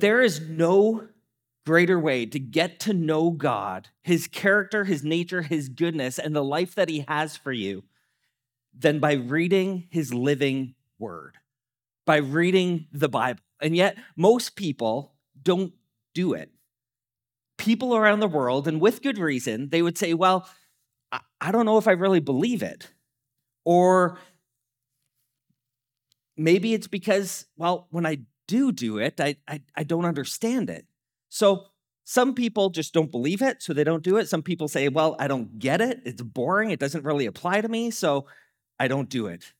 There is no greater way to get to know God, his character, his nature, his goodness, and the life that he has for you than by reading his living word, by reading the Bible. And yet, most people don't do it. People around the world, and with good reason, they would say, Well, I don't know if I really believe it. Or maybe it's because, well, when I do do it, I, I, I don't understand it. So some people just don't believe it, so they don't do it. Some people say, well, I don't get it. It's boring. It doesn't really apply to me, so I don't do it.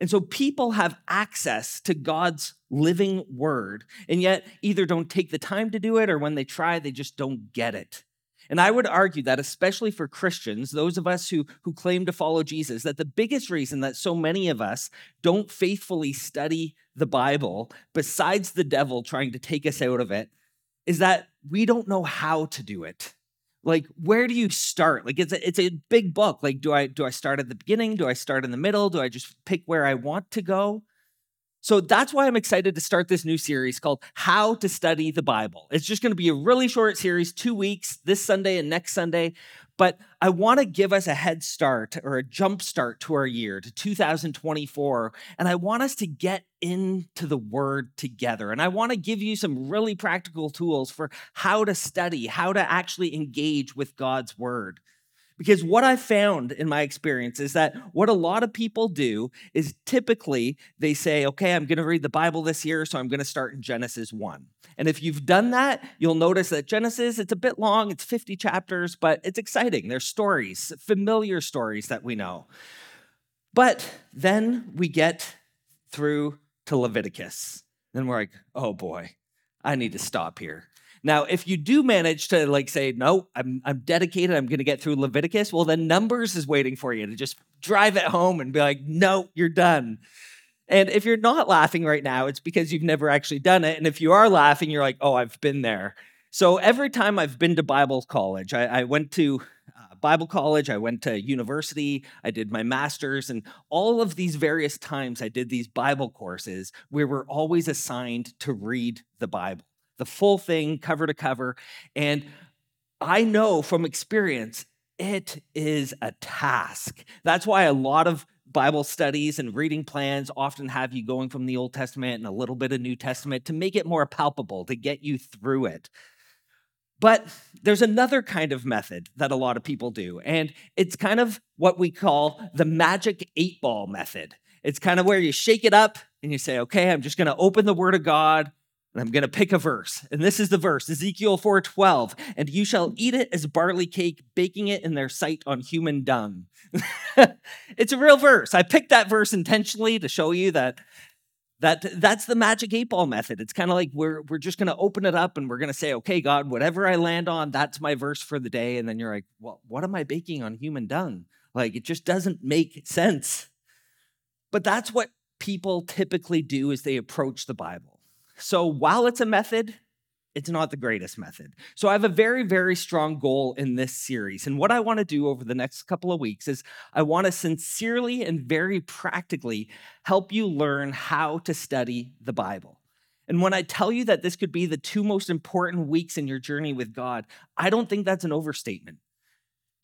And so people have access to God's living word, and yet either don't take the time to do it or when they try, they just don't get it. And I would argue that, especially for Christians, those of us who, who claim to follow Jesus, that the biggest reason that so many of us don't faithfully study the Bible, besides the devil trying to take us out of it, is that we don't know how to do it. Like, where do you start? Like, it's a, it's a big book. Like, do I do I start at the beginning? Do I start in the middle? Do I just pick where I want to go? So that's why I'm excited to start this new series called How to Study the Bible. It's just going to be a really short series, two weeks, this Sunday and next Sunday. But I want to give us a head start or a jump start to our year, to 2024. And I want us to get into the word together. And I want to give you some really practical tools for how to study, how to actually engage with God's word. Because what I found in my experience is that what a lot of people do is typically they say, okay, I'm going to read the Bible this year, so I'm going to start in Genesis 1. And if you've done that, you'll notice that Genesis, it's a bit long, it's 50 chapters, but it's exciting. There's stories, familiar stories that we know. But then we get through to Leviticus. Then we're like, oh boy, I need to stop here. Now, if you do manage to like say, no, I'm I'm dedicated, I'm gonna get through Leviticus, well, then Numbers is waiting for you to just drive it home and be like, no, you're done. And if you're not laughing right now, it's because you've never actually done it. And if you are laughing, you're like, oh, I've been there. So every time I've been to Bible college, I, I went to uh, Bible college, I went to university, I did my master's, and all of these various times I did these Bible courses, we were always assigned to read the Bible the full thing, cover to cover. And I know from experience, it is a task. That's why a lot of Bible studies and reading plans often have you going from the Old Testament and a little bit of New Testament to make it more palpable, to get you through it. But there's another kind of method that a lot of people do, and it's kind of what we call the magic eight ball method. It's kind of where you shake it up and you say, okay, I'm just going to open the Word of God and I'm going to pick a verse. And this is the verse, Ezekiel 4:12, and you shall mm. eat it as barley cake, baking it in their sight on human dung. it's a real verse. I picked that verse intentionally to show you that that that's the magic eight ball method. It's kind of like we're we're just going to open it up and we're going to say, "Okay, God, whatever I land on, that's my verse for the day." And then you're like, "Well, what am I baking on human dung?" Like it just doesn't make sense. But that's what people typically do as they approach the Bible so while it's a method, it's not the greatest method. So I have a very, very strong goal in this series. And what I want to do over the next couple of weeks is I want to sincerely and very practically help you learn how to study the Bible. And when I tell you that this could be the two most important weeks in your journey with God, I don't think that's an overstatement.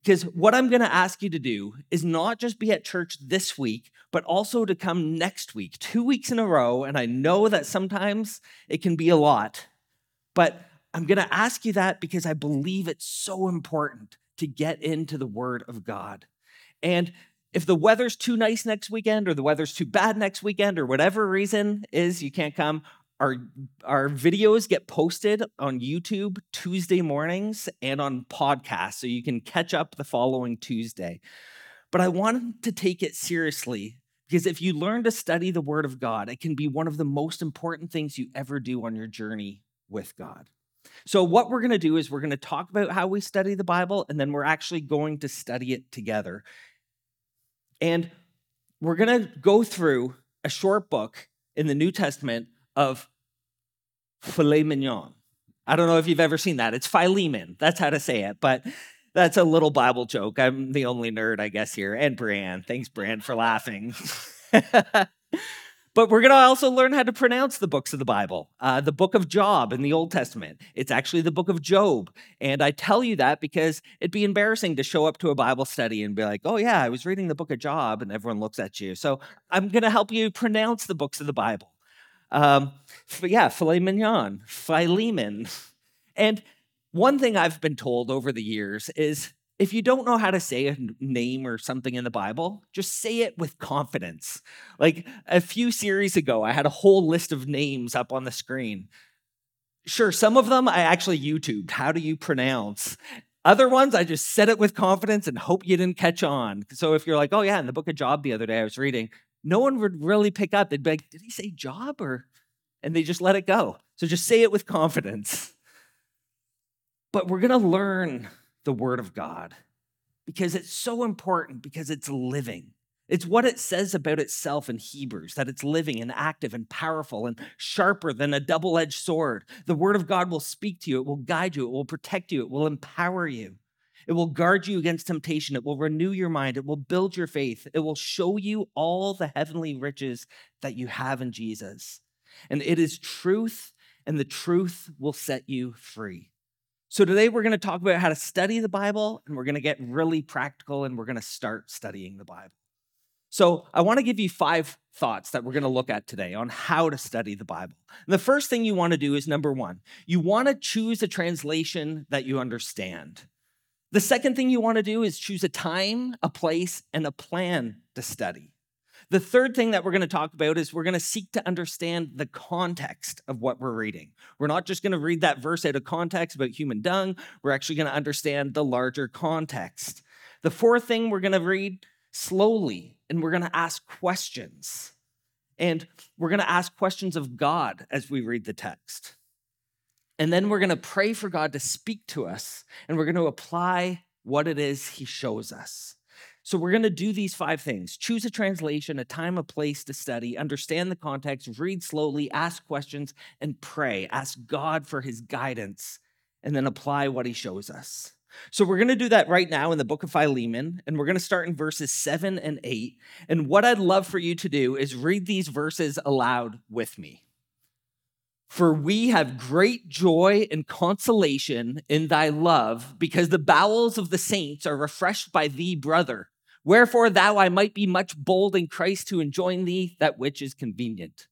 Because what I'm going to ask you to do is not just be at church this week, but also to come next week, two weeks in a row. And I know that sometimes it can be a lot, but I'm going to ask you that because I believe it's so important to get into the Word of God. And if the weather's too nice next weekend or the weather's too bad next weekend or whatever reason is you can't come, our our videos get posted on YouTube Tuesday mornings and on podcasts so you can catch up the following Tuesday. But I wanted to take it seriously because if you learn to study the word of God, it can be one of the most important things you ever do on your journey with God. So what we're going to do is we're going to talk about how we study the Bible and then we're actually going to study it together. And we're going to go through a short book in the New Testament of filet mignon. I don't know if you've ever seen that. It's Philemon. That's how to say it, but that's a little Bible joke. I'm the only nerd, I guess, here. And Brian. Thanks, Brian, for laughing. but we're going to also learn how to pronounce the books of the Bible. Uh, the book of Job in the Old Testament, it's actually the book of Job. And I tell you that because it'd be embarrassing to show up to a Bible study and be like, oh, yeah, I was reading the book of Job, and everyone looks at you. So I'm going to help you pronounce the books of the Bible. Um, yeah, filet mignon, Philemon. And one thing I've been told over the years is if you don't know how to say a name or something in the Bible, just say it with confidence. Like a few series ago, I had a whole list of names up on the screen. Sure, some of them I actually YouTubed. How do you pronounce? Other ones, I just said it with confidence and hope you didn't catch on. So if you're like, oh, yeah, in the book of Job the other day I was reading, no one would really pick up. They'd be like, did he say Job? Or, and they just let it go. So just say it with confidence. But we're going to learn the Word of God because it's so important because it's living. It's what it says about itself in Hebrews that it's living and active and powerful and sharper than a double edged sword. The Word of God will speak to you, it will guide you, it will protect you, it will empower you. It will guard you against temptation. It will renew your mind. It will build your faith. It will show you all the heavenly riches that you have in Jesus. And it is truth, and the truth will set you free. So, today we're going to talk about how to study the Bible, and we're going to get really practical, and we're going to start studying the Bible. So, I want to give you five thoughts that we're going to look at today on how to study the Bible. And the first thing you want to do is number one, you want to choose a translation that you understand. The second thing you want to do is choose a time, a place, and a plan to study. The third thing that we're going to talk about is we're going to seek to understand the context of what we're reading. We're not just going to read that verse out of context about human dung, we're actually going to understand the larger context. The fourth thing we're going to read slowly and we're going to ask questions. And we're going to ask questions of God as we read the text. And then we're going to pray for God to speak to us and we're going to apply what it is He shows us. So we're going to do these five things choose a translation, a time, a place to study, understand the context, read slowly, ask questions, and pray. Ask God for his guidance, and then apply what he shows us. So we're going to do that right now in the book of Philemon, and we're going to start in verses seven and eight. And what I'd love for you to do is read these verses aloud with me. For we have great joy and consolation in thy love, because the bowels of the saints are refreshed by thee, brother. Wherefore, thou I might be much bold in Christ to enjoin thee that which is convenient.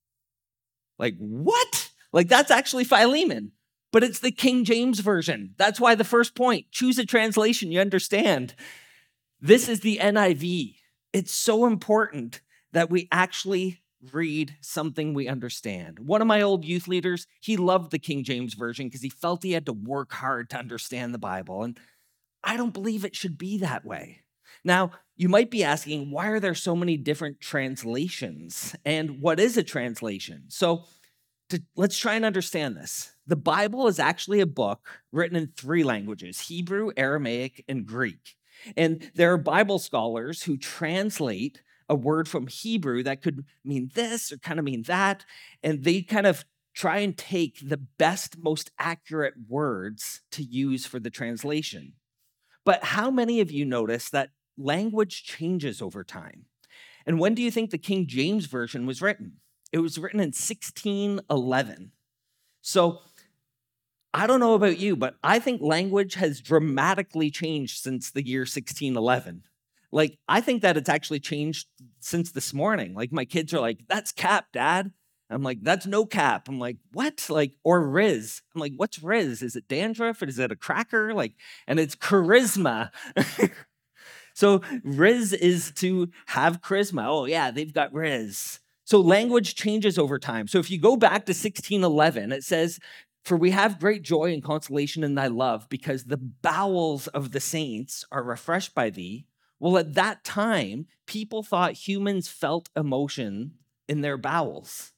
Like, what? Like, that's actually Philemon, but it's the King James Version. That's why the first point choose a translation you understand. This is the NIV. It's so important that we actually read something we understand. One of my old youth leaders, he loved the King James Version because he felt he had to work hard to understand the Bible. And I don't believe it should be that way. Now, you might be asking, why are there so many different translations? And what is a translation? So, to, let's try and understand this. The Bible is actually a book written in three languages Hebrew, Aramaic, and Greek. And there are Bible scholars who translate a word from Hebrew that could mean this or kind of mean that. And they kind of try and take the best, most accurate words to use for the translation. But how many of you notice that language changes over time. And when do you think the King James Version was written? It was written in 1611. So I don't know about you, but I think language has dramatically changed since the year 1611. Like, I think that it's actually changed since this morning. Like, my kids are like, that's cap, dad. I'm like, that's no cap. I'm like, what? Like, or Riz. I'm like, what's Riz? Is it dandruff? Or Is it a cracker? Like, and it's charisma. So Riz is to have charisma. Oh, yeah, they've got Riz. So language changes over time. So if you go back to 1611, it says, For we have great joy and consolation in thy love, because the bowels of the saints are refreshed by thee. Well, at that time, people thought humans felt emotion in their bowels.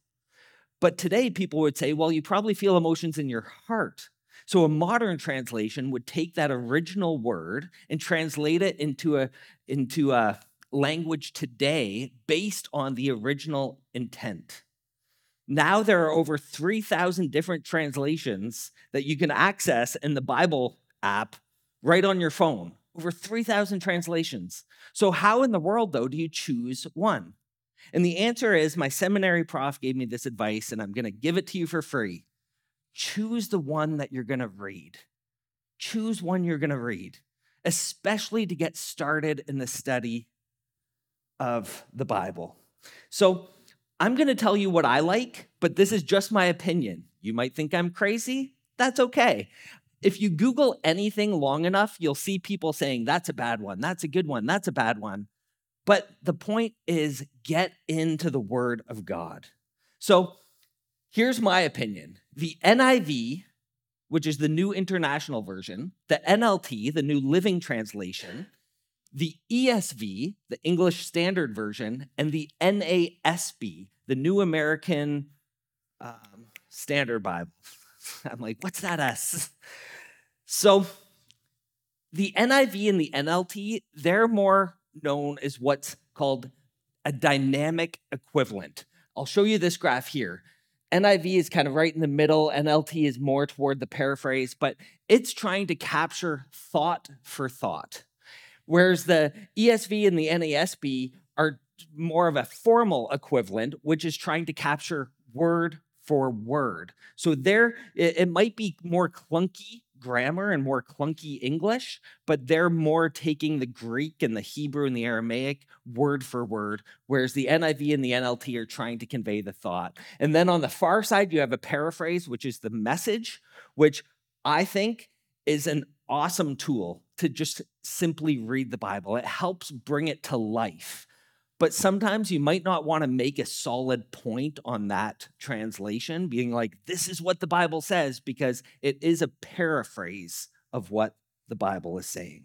But today, people would say, well, you probably feel emotions in your heart. So a modern translation would take that original word and translate it into a into a language today based on the original intent. Now there are over 3,000 different translations that you can access in the Bible app right on your phone. Over 3,000 translations. So, how in the world, though, do you choose one? And the answer is my seminary prof gave me this advice, and I'm going to give it to you for free. Choose the one that you're going to read. Choose one you're going to read, especially to get started in the study of the Bible. So, I'm going to tell you what I like, but this is just my opinion. You might think I'm crazy. That's okay. If you Google anything long enough, you'll see people saying, that's a bad one, that's a good one, that's a bad one. But the point is, get into the Word of God. So here's my opinion the NIV, which is the New International Version, the NLT, the New Living Translation, the ESV, the English Standard Version, and the NASB, the New American um, Standard Bible. I'm like, what's that S? So the NIV and the NLT, they're more known as what's called a dynamic equivalent. I'll show you this graph here. NIV is kind of right in the middle, NLT is more toward the paraphrase, but it's trying to capture thought for thought. Whereas the ESV and the NASB are more of a formal equivalent, which is trying to capture word for word. So there, it, it might be more clunky grammar and more clunky English, but they're more taking the Greek and the Hebrew and the Aramaic word for word, whereas the NIV and the NLT are trying to convey the thought. And then on the far side, you have a paraphrase, which is the message, which I think is an awesome tool to just simply read the Bible. It helps bring it to life. But sometimes you might not want to make a solid point on that translation, being like, this is what the Bible says, because it is a paraphrase of what the Bible is saying.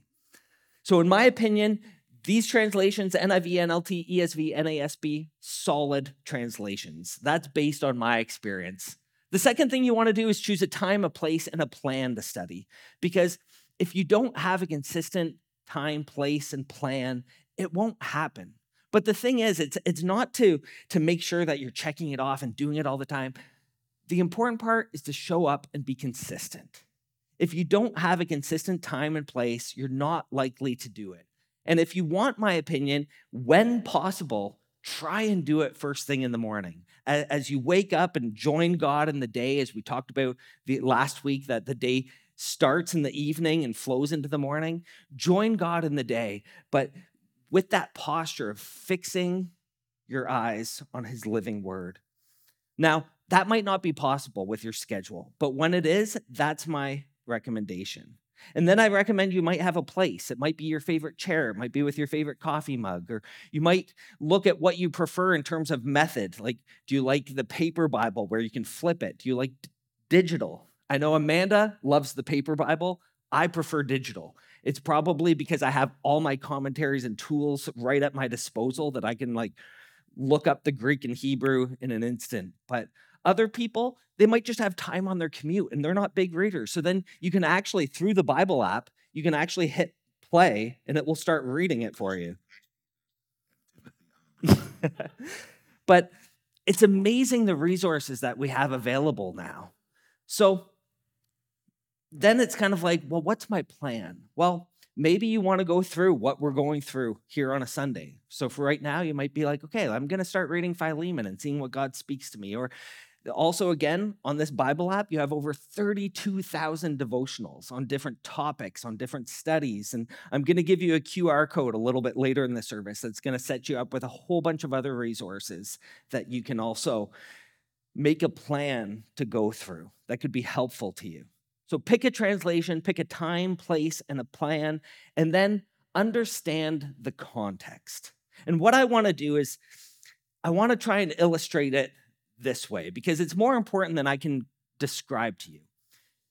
So, in my opinion, these translations, NIV, NLT, ESV, NASB, solid translations. That's based on my experience. The second thing you want to do is choose a time, a place, and a plan to study. Because if you don't have a consistent time, place, and plan, it won't happen. But the thing is, it's, it's not to, to make sure that you're checking it off and doing it all the time. The important part is to show up and be consistent. If you don't have a consistent time and place, you're not likely to do it. And if you want my opinion, when possible, try and do it first thing in the morning. As you wake up and join God in the day, as we talked about the last week, that the day starts in the evening and flows into the morning, join God in the day. But with that posture of fixing your eyes on his living word. Now, that might not be possible with your schedule, but when it is, that's my recommendation. And then I recommend you might have a place. It might be your favorite chair, it might be with your favorite coffee mug, or you might look at what you prefer in terms of method. Like, do you like the paper Bible where you can flip it? Do you like digital? I know Amanda loves the paper Bible. I prefer digital. It's probably because I have all my commentaries and tools right at my disposal that I can like look up the Greek and Hebrew in an instant. But other people, they might just have time on their commute and they're not big readers. So then you can actually, through the Bible app, you can actually hit play and it will start reading it for you. but it's amazing the resources that we have available now. So then it's kind of like, well, what's my plan? Well, maybe you want to go through what we're going through here on a Sunday. So for right now, you might be like, okay, I'm going to start reading Philemon and seeing what God speaks to me. Or also, again, on this Bible app, you have over 32,000 devotionals on different topics, on different studies. And I'm going to give you a QR code a little bit later in the service that's going to set you up with a whole bunch of other resources that you can also make a plan to go through that could be helpful to you. So pick a translation, pick a time, place, and a plan, and then understand the context. And what I want to do is, I want to try and illustrate it this way because it's more important than I can describe to you.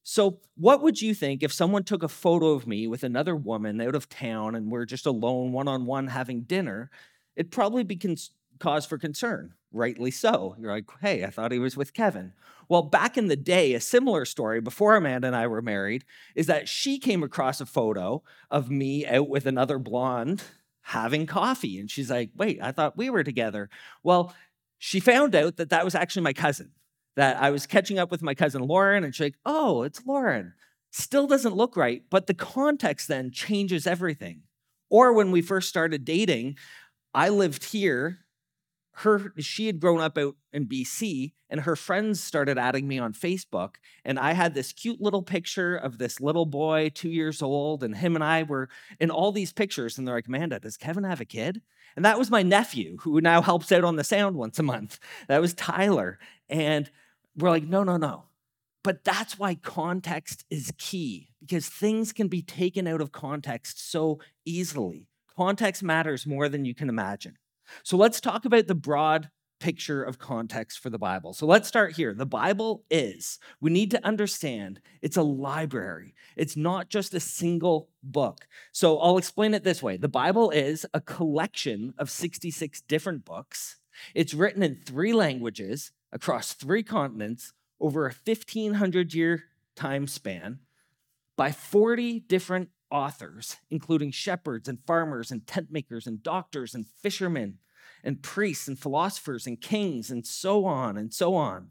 So, what would you think if someone took a photo of me with another woman out of town and we're just alone, one on one, having dinner? It'd probably be cons- cause for concern, rightly so. You're like, hey, I thought he was with Kevin. Well, back in the day, a similar story before Amanda and I were married is that she came across a photo of me out with another blonde having coffee. And she's like, wait, I thought we were together. Well, she found out that that was actually my cousin, that I was catching up with my cousin Lauren, and she's like, oh, it's Lauren. Still doesn't look right, but the context then changes everything. Or when we first started dating, I lived here her she had grown up out in BC and her friends started adding me on Facebook and I had this cute little picture of this little boy 2 years old and him and I were in all these pictures and they're like Amanda does Kevin have a kid? And that was my nephew who now helps out on the sound once a month. That was Tyler. And we're like no no no. But that's why context is key because things can be taken out of context so easily. Context matters more than you can imagine so let's talk about the broad picture of context for the Bible. So let's start here. The Bible is, we need to understand, it's a library. It's not just a single book. So I'll explain it this way The Bible is a collection of 66 different books. It's written in three languages across three continents over a 1500 year time span by 40 different authors, including shepherds and farmers and tent makers and doctors and fishermen and priests and philosophers and kings and so on and so on.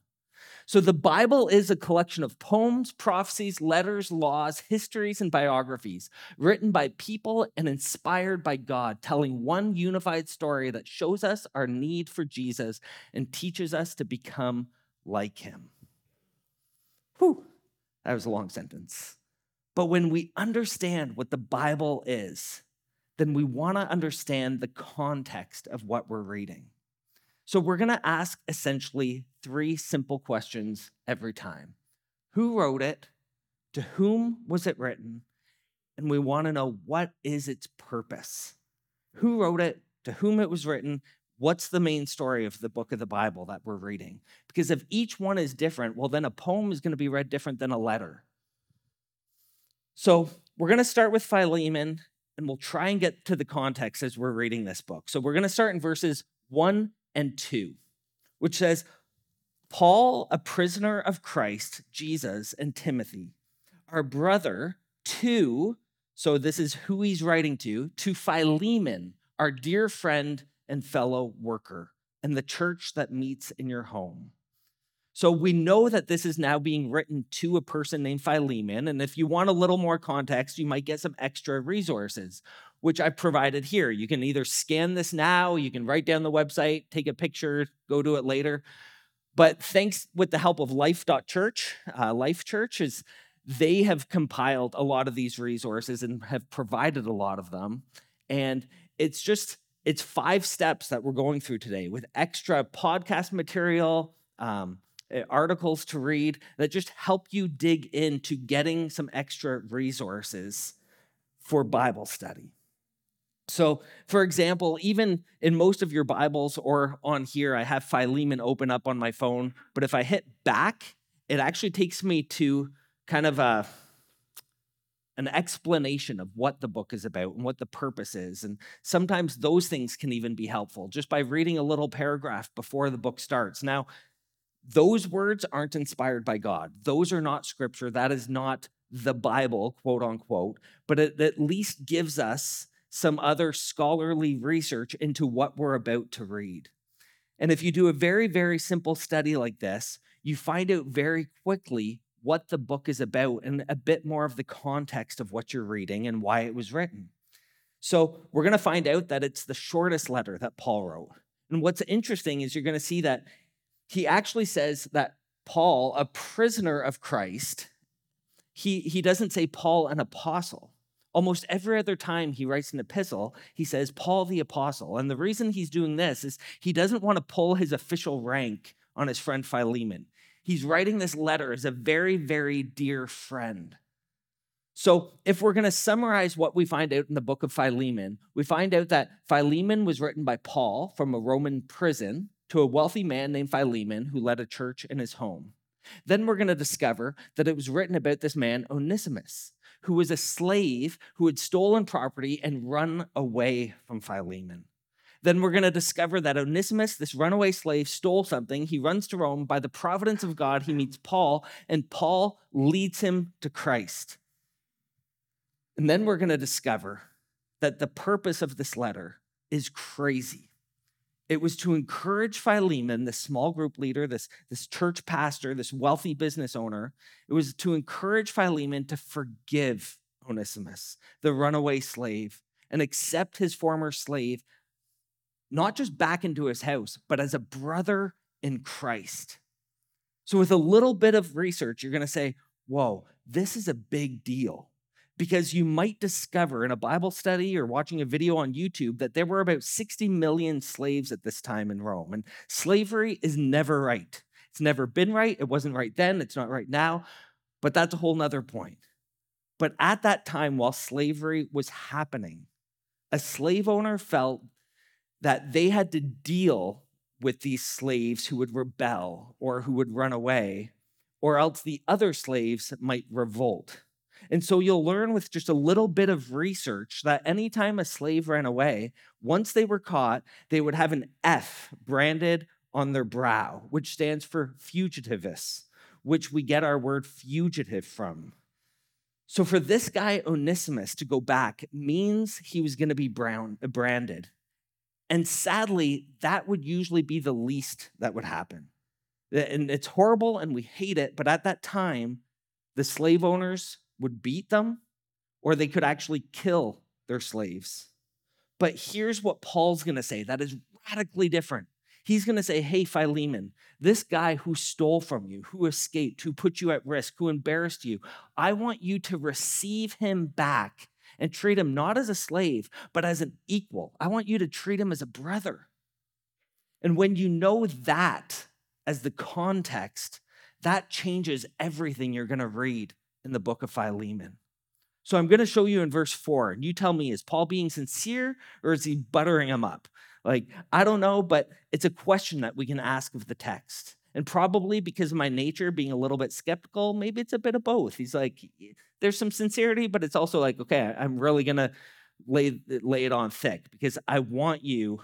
So the Bible is a collection of poems, prophecies, letters, laws, histories, and biographies written by people and inspired by God, telling one unified story that shows us our need for Jesus and teaches us to become like him. Whew, that was a long sentence. But when we understand what the Bible is, then we want to understand the context of what we're reading. So we're going to ask essentially three simple questions every time Who wrote it? To whom was it written? And we want to know what is its purpose? Who wrote it? To whom it was written? What's the main story of the book of the Bible that we're reading? Because if each one is different, well, then a poem is going to be read different than a letter. So we're going to start with Philemon, and we'll try and get to the context as we're reading this book. So we're going to start in verses one and two, which says, Paul, a prisoner of Christ, Jesus, and Timothy, our brother, to, so this is who he's writing to, to Philemon, our dear friend and fellow worker, and the church that meets in your home. So we know that this is now being written to a person named Philemon. And if you want a little more context, you might get some extra resources, which I provided here. You can either scan this now, you can write down the website, take a picture, go to it later. But thanks with the help of Life.Church, uh, Life Church is they have compiled a lot of these resources and have provided a lot of them. And it's just, it's five steps that we're going through today with extra podcast material, um, Uh, articles to read that just help you dig into getting some extra resources for Bible study. So, for example, even in most of your Bibles or on here, I have Philemon open up on my phone, but if I hit back, it actually takes me to kind of a an explanation of what the book is about and what the purpose is. And sometimes those things can even be helpful just by reading a little paragraph before the book starts. Now, those words aren't inspired by God. Those are not scripture. That is not the Bible, quote unquote, but it at least gives us some other scholarly research into what we're about to read. And if you do a very, very simple study like this, you find out very quickly what the book is about and a bit more of the context of what you're reading and why it was written. So, we're going to find out that it's the shortest letter that Paul wrote. And what's interesting is you're going to see that he actually says that Paul, a prisoner of Christ, he, he doesn't say Paul, an apostle. Almost every other time he writes an epistle, he says Paul the apostle. And the reason he's doing this is he doesn't want to pull his official rank on his friend Philemon. He's writing this letter as a very, very dear friend. So, if we're going to summarize what we find out in the book of Philemon, we find out that Philemon was written by Paul from a Roman prison to a wealthy man named Philemon who led a church in his home. Then we're going to discover that it was written about this man, Onesimus, who was a slave who had stolen property and run away from Philemon. Then we're going to discover that Onesimus, this runaway slave, stole something. He runs to Rome. By the providence of God, he meets Paul, and Paul leads him to Christ. And then we're going to discover that the purpose of this letter is crazy. It was to encourage Philemon, this small group leader, this, this church pastor, this wealthy business owner. It was to encourage Philemon to forgive Onesimus, the runaway slave, and accept his former slave not just back into his house, but as a brother in Christ. So, with a little bit of research, you're going to say, Whoa, this is a big deal. Because you might discover in a Bible study or watching a video on YouTube that there were about 60 million slaves at this time in Rome. And slavery is never right. It's never been right. It wasn't right then. It's not right now. But that's a whole nother point. But at that time, while slavery was happening, a slave owner felt that they had to deal with these slaves who would rebel or who would run away, or else the other slaves might revolt. And so you'll learn with just a little bit of research that anytime a slave ran away, once they were caught, they would have an F branded on their brow, which stands for fugitivus, which we get our word fugitive from. So for this guy, Onesimus, to go back means he was going to be brown, branded. And sadly, that would usually be the least that would happen. And it's horrible and we hate it, but at that time, the slave owners would beat them or they could actually kill their slaves. But here's what Paul's going to say that is radically different. He's going to say, Hey, Philemon, this guy who stole from you, who escaped, who put you at risk, who embarrassed you, I want you to receive him back and treat him not as a slave, but as an equal. I want you to treat him as a brother. And when you know that as the context, that changes everything you're going to read in the book of Philemon. So I'm going to show you in verse four, and you tell me is Paul being sincere or is he buttering him up? Like, I don't know, but it's a question that we can ask of the text. And probably because of my nature being a little bit skeptical, maybe it's a bit of both. He's like, there's some sincerity, but it's also like, okay, I'm really gonna lay lay it on thick because I want you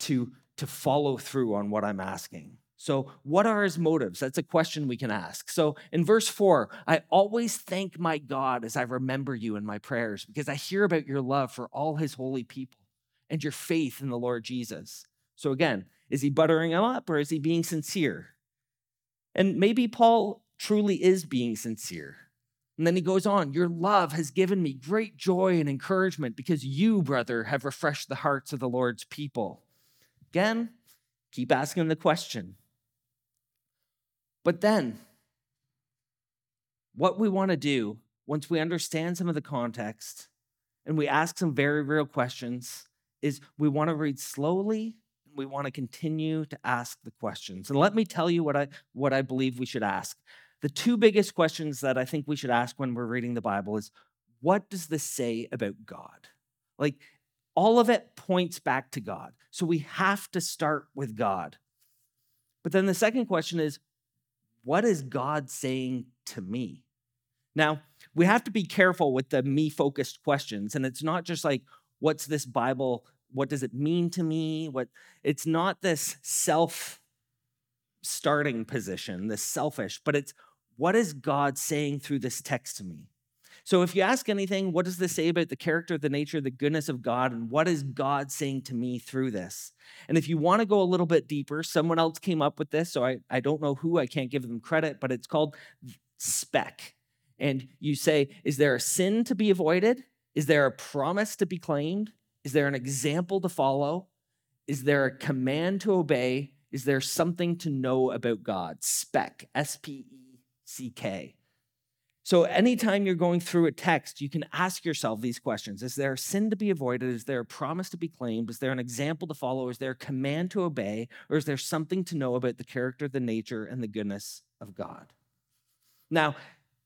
to to follow through on what I'm asking. So, what are his motives? That's a question we can ask. So, in verse four, I always thank my God as I remember you in my prayers because I hear about your love for all his holy people and your faith in the Lord Jesus. So, again, is he buttering him up or is he being sincere? And maybe Paul truly is being sincere. And then he goes on, Your love has given me great joy and encouragement because you, brother, have refreshed the hearts of the Lord's people. Again, keep asking the question. But then, what we want to do once we understand some of the context and we ask some very real questions is we want to read slowly we want to continue to ask the questions. And let me tell you what I what I believe we should ask. The two biggest questions that I think we should ask when we're reading the Bible is what does this say about God? Like all of it points back to God. So we have to start with God. But then the second question is what is God saying to me? Now, we have to be careful with the me focused questions. And it's not just like, what's this Bible what does it mean to me what it's not this self starting position this selfish but it's what is god saying through this text to me so if you ask anything what does this say about the character the nature the goodness of god and what is god saying to me through this and if you want to go a little bit deeper someone else came up with this so i, I don't know who i can't give them credit but it's called SPECK and you say is there a sin to be avoided is there a promise to be claimed is there an example to follow? Is there a command to obey? Is there something to know about God? SPECK, S P E C K. So, anytime you're going through a text, you can ask yourself these questions Is there a sin to be avoided? Is there a promise to be claimed? Is there an example to follow? Is there a command to obey? Or is there something to know about the character, the nature, and the goodness of God? Now,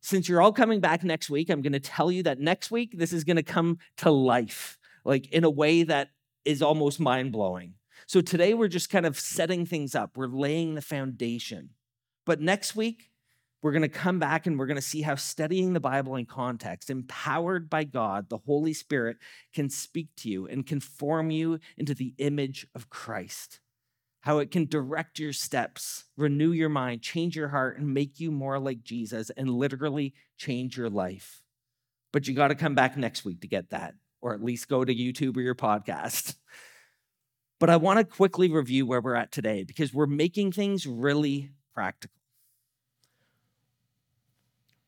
since you're all coming back next week, I'm going to tell you that next week this is going to come to life like in a way that is almost mind blowing. So today we're just kind of setting things up, we're laying the foundation. But next week, we're going to come back and we're going to see how studying the Bible in context, empowered by God, the Holy Spirit, can speak to you and conform you into the image of Christ. How it can direct your steps, renew your mind, change your heart, and make you more like Jesus and literally change your life. But you got to come back next week to get that or at least go to YouTube or your podcast. But I want to quickly review where we're at today because we're making things really practical.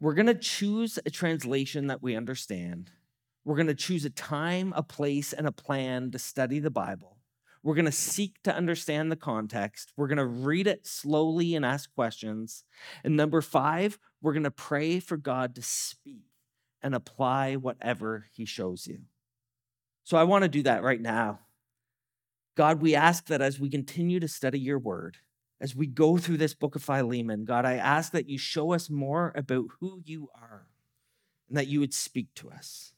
We're going to choose a translation that we understand. We're going to choose a time, a place, and a plan to study the Bible. We're going to seek to understand the context. We're going to read it slowly and ask questions. And number five, we're going to pray for God to speak and apply whatever he shows you. So I want to do that right now. God, we ask that as we continue to study your word, as we go through this book of Philemon, God, I ask that you show us more about who you are and that you would speak to us.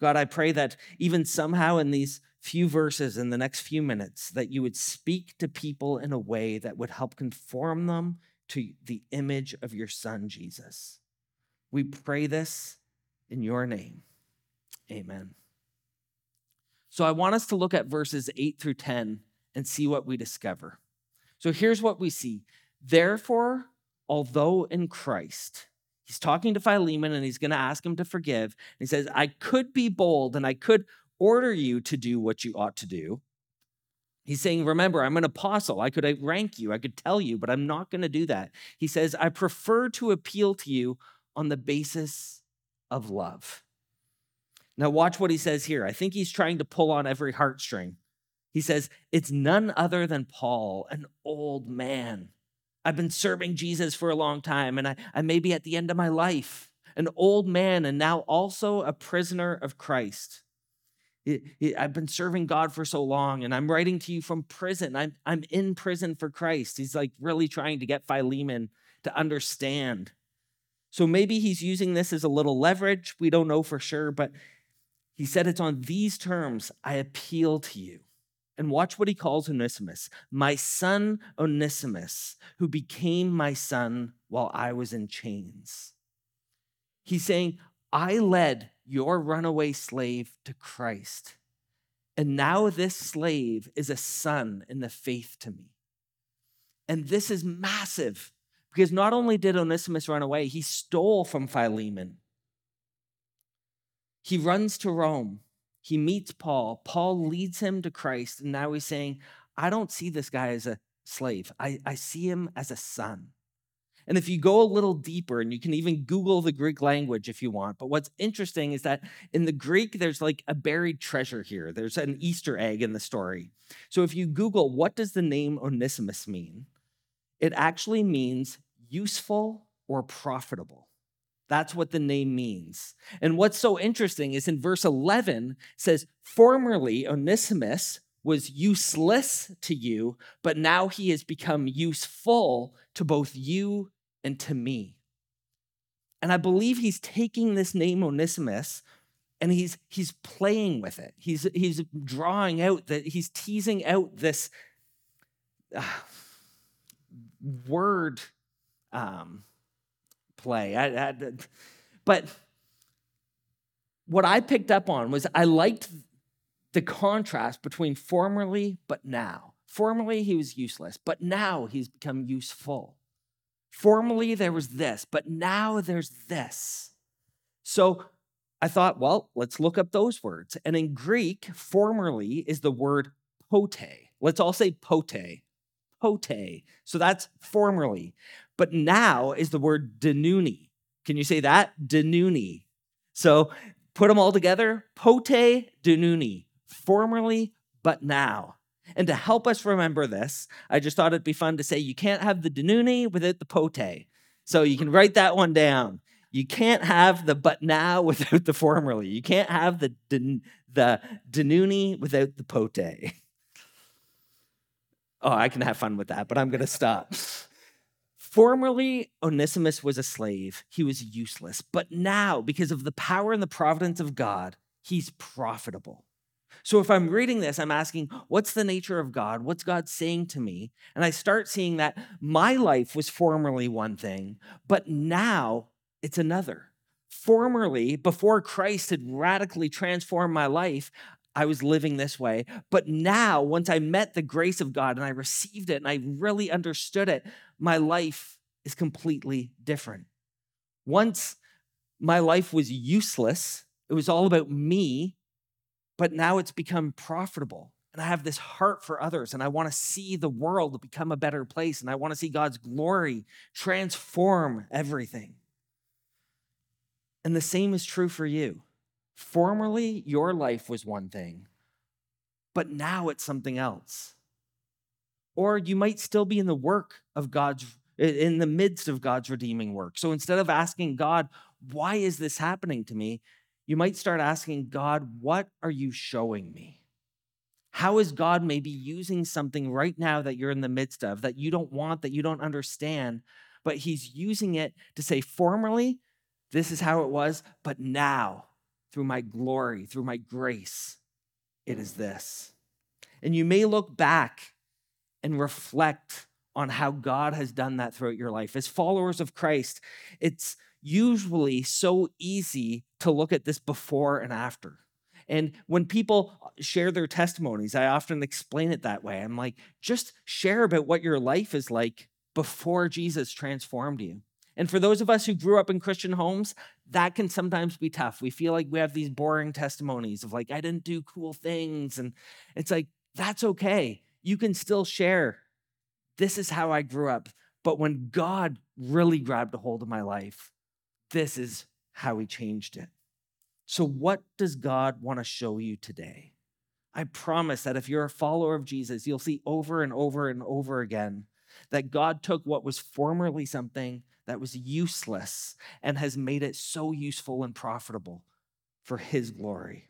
God, I pray that even somehow in these few verses in the next few minutes, that you would speak to people in a way that would help conform them to the image of your son, Jesus. We pray this in your name. Amen. So I want us to look at verses 8 through 10 and see what we discover. So here's what we see. Therefore, although in Christ, he's talking to Philemon and he's going to ask him to forgive. he says, I could be bold and I could order you to do what you ought to do. He's saying, Remember, I'm an apostle. I could rank you, I could tell you, but I'm not going to do that. He says, I prefer to appeal to you on the basis of love. Now, watch what he says here. I think he's trying to pull on every heartstring. He says, It's none other than Paul, an old man. I've been serving Jesus for a long time, and I, I may be at the end of my life, an old man, and now also a prisoner of Christ. I've been serving God for so long, and I'm writing to you from prison. I'm, I'm in prison for Christ. He's like really trying to get Philemon to understand. So maybe he's using this as a little leverage. We don't know for sure, but he said it's on these terms I appeal to you. And watch what he calls Onesimus, my son Onesimus, who became my son while I was in chains. He's saying, I led your runaway slave to Christ. And now this slave is a son in the faith to me. And this is massive because not only did Onesimus run away, he stole from Philemon. He runs to Rome. He meets Paul. Paul leads him to Christ. And now he's saying, I don't see this guy as a slave, I, I see him as a son. And if you go a little deeper, and you can even Google the Greek language if you want, but what's interesting is that in the Greek, there's like a buried treasure here. There's an Easter egg in the story. So if you Google, what does the name Onesimus mean? It actually means useful or profitable. That's what the name means. And what's so interesting is in verse 11 says, Formerly Onesimus was useless to you, but now he has become useful to both you and to me. And I believe he's taking this name Onesimus and he's he's playing with it. He's he's drawing out that he's teasing out this uh, word um, play. I, I, but what I picked up on was I liked the contrast between formerly but now. Formerly he was useless, but now he's become useful. Formerly there was this, but now there's this. So I thought, well, let's look up those words. And in Greek, formerly is the word pote. Let's all say pote. Pote. So that's formerly. But now is the word denuni. Can you say that? Denuni. So put them all together. Pote denuni. Formerly, but now. And to help us remember this, I just thought it'd be fun to say you can't have the denuni without the pote. So you can write that one down. You can't have the but now without the formerly. You can't have the the denuni without the pote. Oh, I can have fun with that, but I'm going to stop. Formerly, Onesimus was a slave. He was useless. But now, because of the power and the providence of God, he's profitable. So if I'm reading this, I'm asking, what's the nature of God? What's God saying to me? And I start seeing that my life was formerly one thing, but now it's another. Formerly, before Christ had radically transformed my life, I was living this way. But now, once I met the grace of God and I received it and I really understood it, my life is completely different. Once my life was useless, it was all about me but now it's become profitable. And I have this heart for others, and I want to see the world become a better place, and I want to see God's glory transform everything. And the same is true for you. Formerly, your life was one thing, but now it's something else. Or you might still be in the work of God's, in the midst of God's redeeming work. So instead of asking God, why is this happening to me? You might start asking God, what are you showing me? How is God maybe using something right now that you're in the midst of that you don't want, that you don't understand, but He's using it to say, formerly, this is how it was, but now, through my glory, through my grace, it is this. And you may look back and reflect on how God has done that throughout your life. As followers of Christ, it's usually so easy to look at this before and after. And when people share their testimonies, I often explain it that way. I'm like, just share about what your life is like before Jesus transformed you. And for those of us who grew up in Christian homes, that can sometimes be tough. We feel like we have these boring testimonies of like, I didn't do cool things. And it's like, that's okay. You can still share. This is how I grew up. But when God really grabbed a hold of my life, this is how he changed it. So, what does God want to show you today? I promise that if you're a follower of Jesus, you'll see over and over and over again that God took what was formerly something that was useless and has made it so useful and profitable for his glory.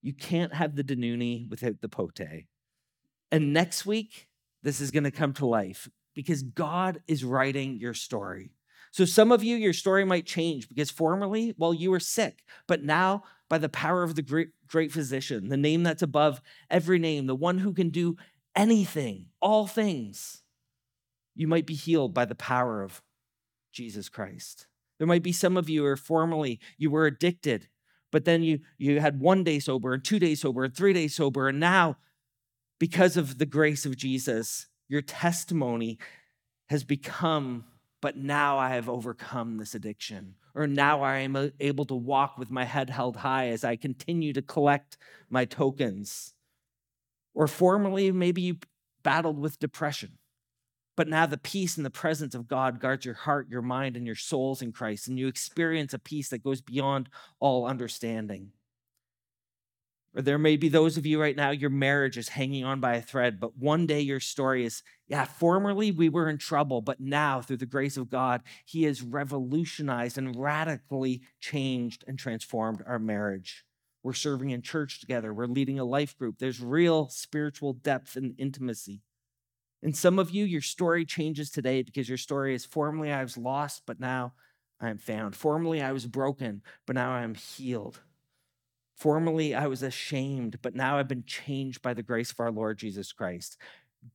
You can't have the Danuni without the Pote. And next week, this is going to come to life because God is writing your story. So some of you, your story might change because formerly, well, you were sick, but now by the power of the great, great physician, the name that's above every name, the one who can do anything, all things, you might be healed by the power of Jesus Christ. There might be some of you who are formerly you were addicted, but then you you had one day sober and two days sober and three days sober, and now because of the grace of Jesus, your testimony has become but now I have overcome this addiction. Or now I am uh, able to walk with my head held high as I continue to collect my tokens. Or formerly, maybe you battled with depression, but now the peace and the presence of God guards your heart, your mind, and your souls in Christ, and you experience a peace that goes beyond all understanding. Or there may be those of you right now, your marriage is hanging on by a thread, but one day your story is, yeah, formerly we were in trouble, but now through the grace of God, He has revolutionized and radically changed and transformed our marriage. We're serving in church together, we're leading a life group. There's real spiritual depth and intimacy. And some of you, your story changes today because your story is formerly I was lost, but now I am found. Formerly I was broken, but now I am healed. Formerly, I was ashamed, but now I've been changed by the grace of our Lord Jesus Christ.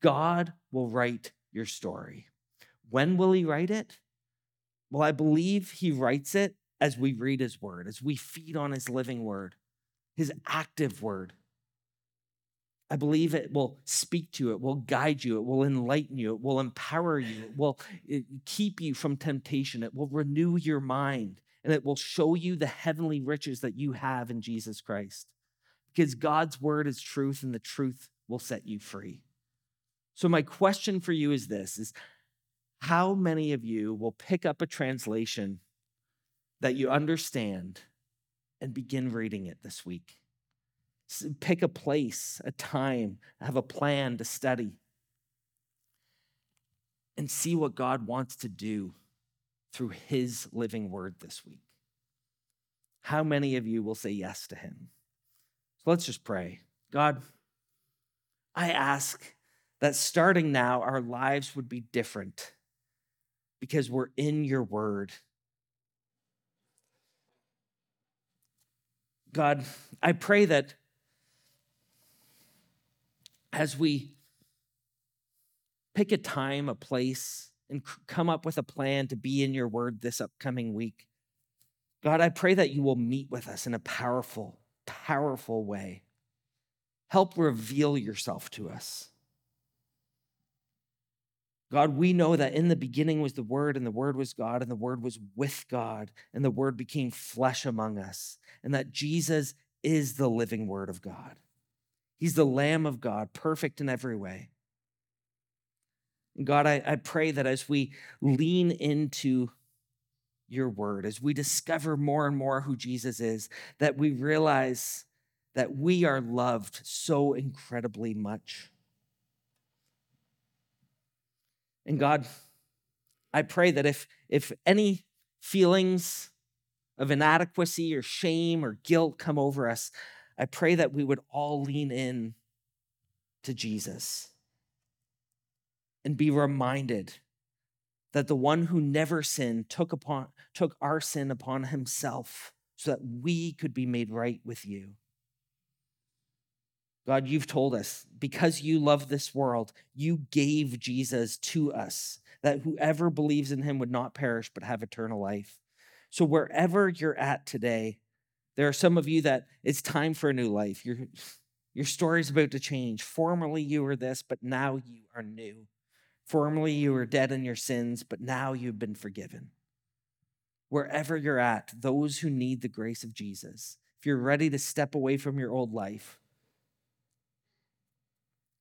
God will write your story. When will He write it? Well, I believe He writes it as we read His word, as we feed on His living word, His active word. I believe it will speak to you, it will guide you, it will enlighten you, it will empower you, it will eh, keep you from temptation, it will renew your mind and it will show you the heavenly riches that you have in Jesus Christ. Because God's word is truth and the truth will set you free. So my question for you is this is how many of you will pick up a translation that you understand and begin reading it this week? Pick a place, a time, have a plan to study and see what God wants to do through his living word this week. How many of you will say yes to him? So let's just pray. God, I ask that starting now, our lives would be different because we're in your word. God, I pray that as we pick a time, a place, and come up with a plan to be in your word this upcoming week. God, I pray that you will meet with us in a powerful, powerful way. Help reveal yourself to us. God, we know that in the beginning was the Word, and the Word was God, and the Word was with God, and the Word became flesh among us, and that Jesus is the living Word of God. He's the Lamb of God, perfect in every way. God, I, I pray that as we lean into your word, as we discover more and more who Jesus is, that we realize that we are loved so incredibly much. And God, I pray that if, if any feelings of inadequacy or shame or guilt come over us, I pray that we would all lean in to Jesus and be reminded that the one who never sinned took upon took our sin upon himself so that we could be made right with you. God, you've told us because you love this world, you gave Jesus to us that whoever believes in him would not perish but have eternal life. So wherever you're at today, there are some of you that it's time for a new life. Your your story's about to change. Formerly you were this, but now you are new. Formerly you were dead in your sins, but now you've been forgiven. Wherever you're at, those who need the grace of Jesus, if you're ready to step away from your old life,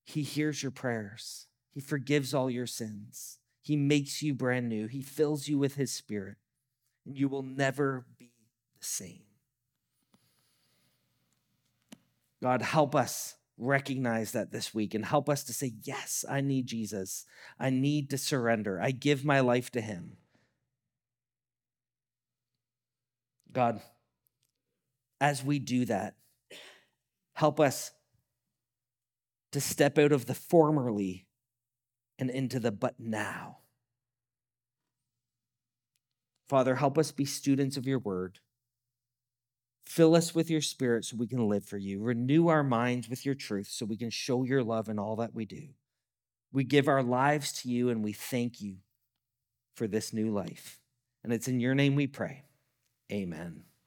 He hears your prayers. He forgives all your sins. He makes you brand new. He fills you with His Spirit, and you will never be the same. God, help us recognize that this week and help us to say, Yes, I need Jesus. I need to surrender. I give my life to Him. God, as we do that, help us to step out of the formerly and into the but now. Father, help us be students of your word. Fill us with your spirit so we can live for you. Renew our minds with your truth so we can show your love in all that we do. We give our lives to you and we thank you for this new life. And it's in your name we pray. Amen.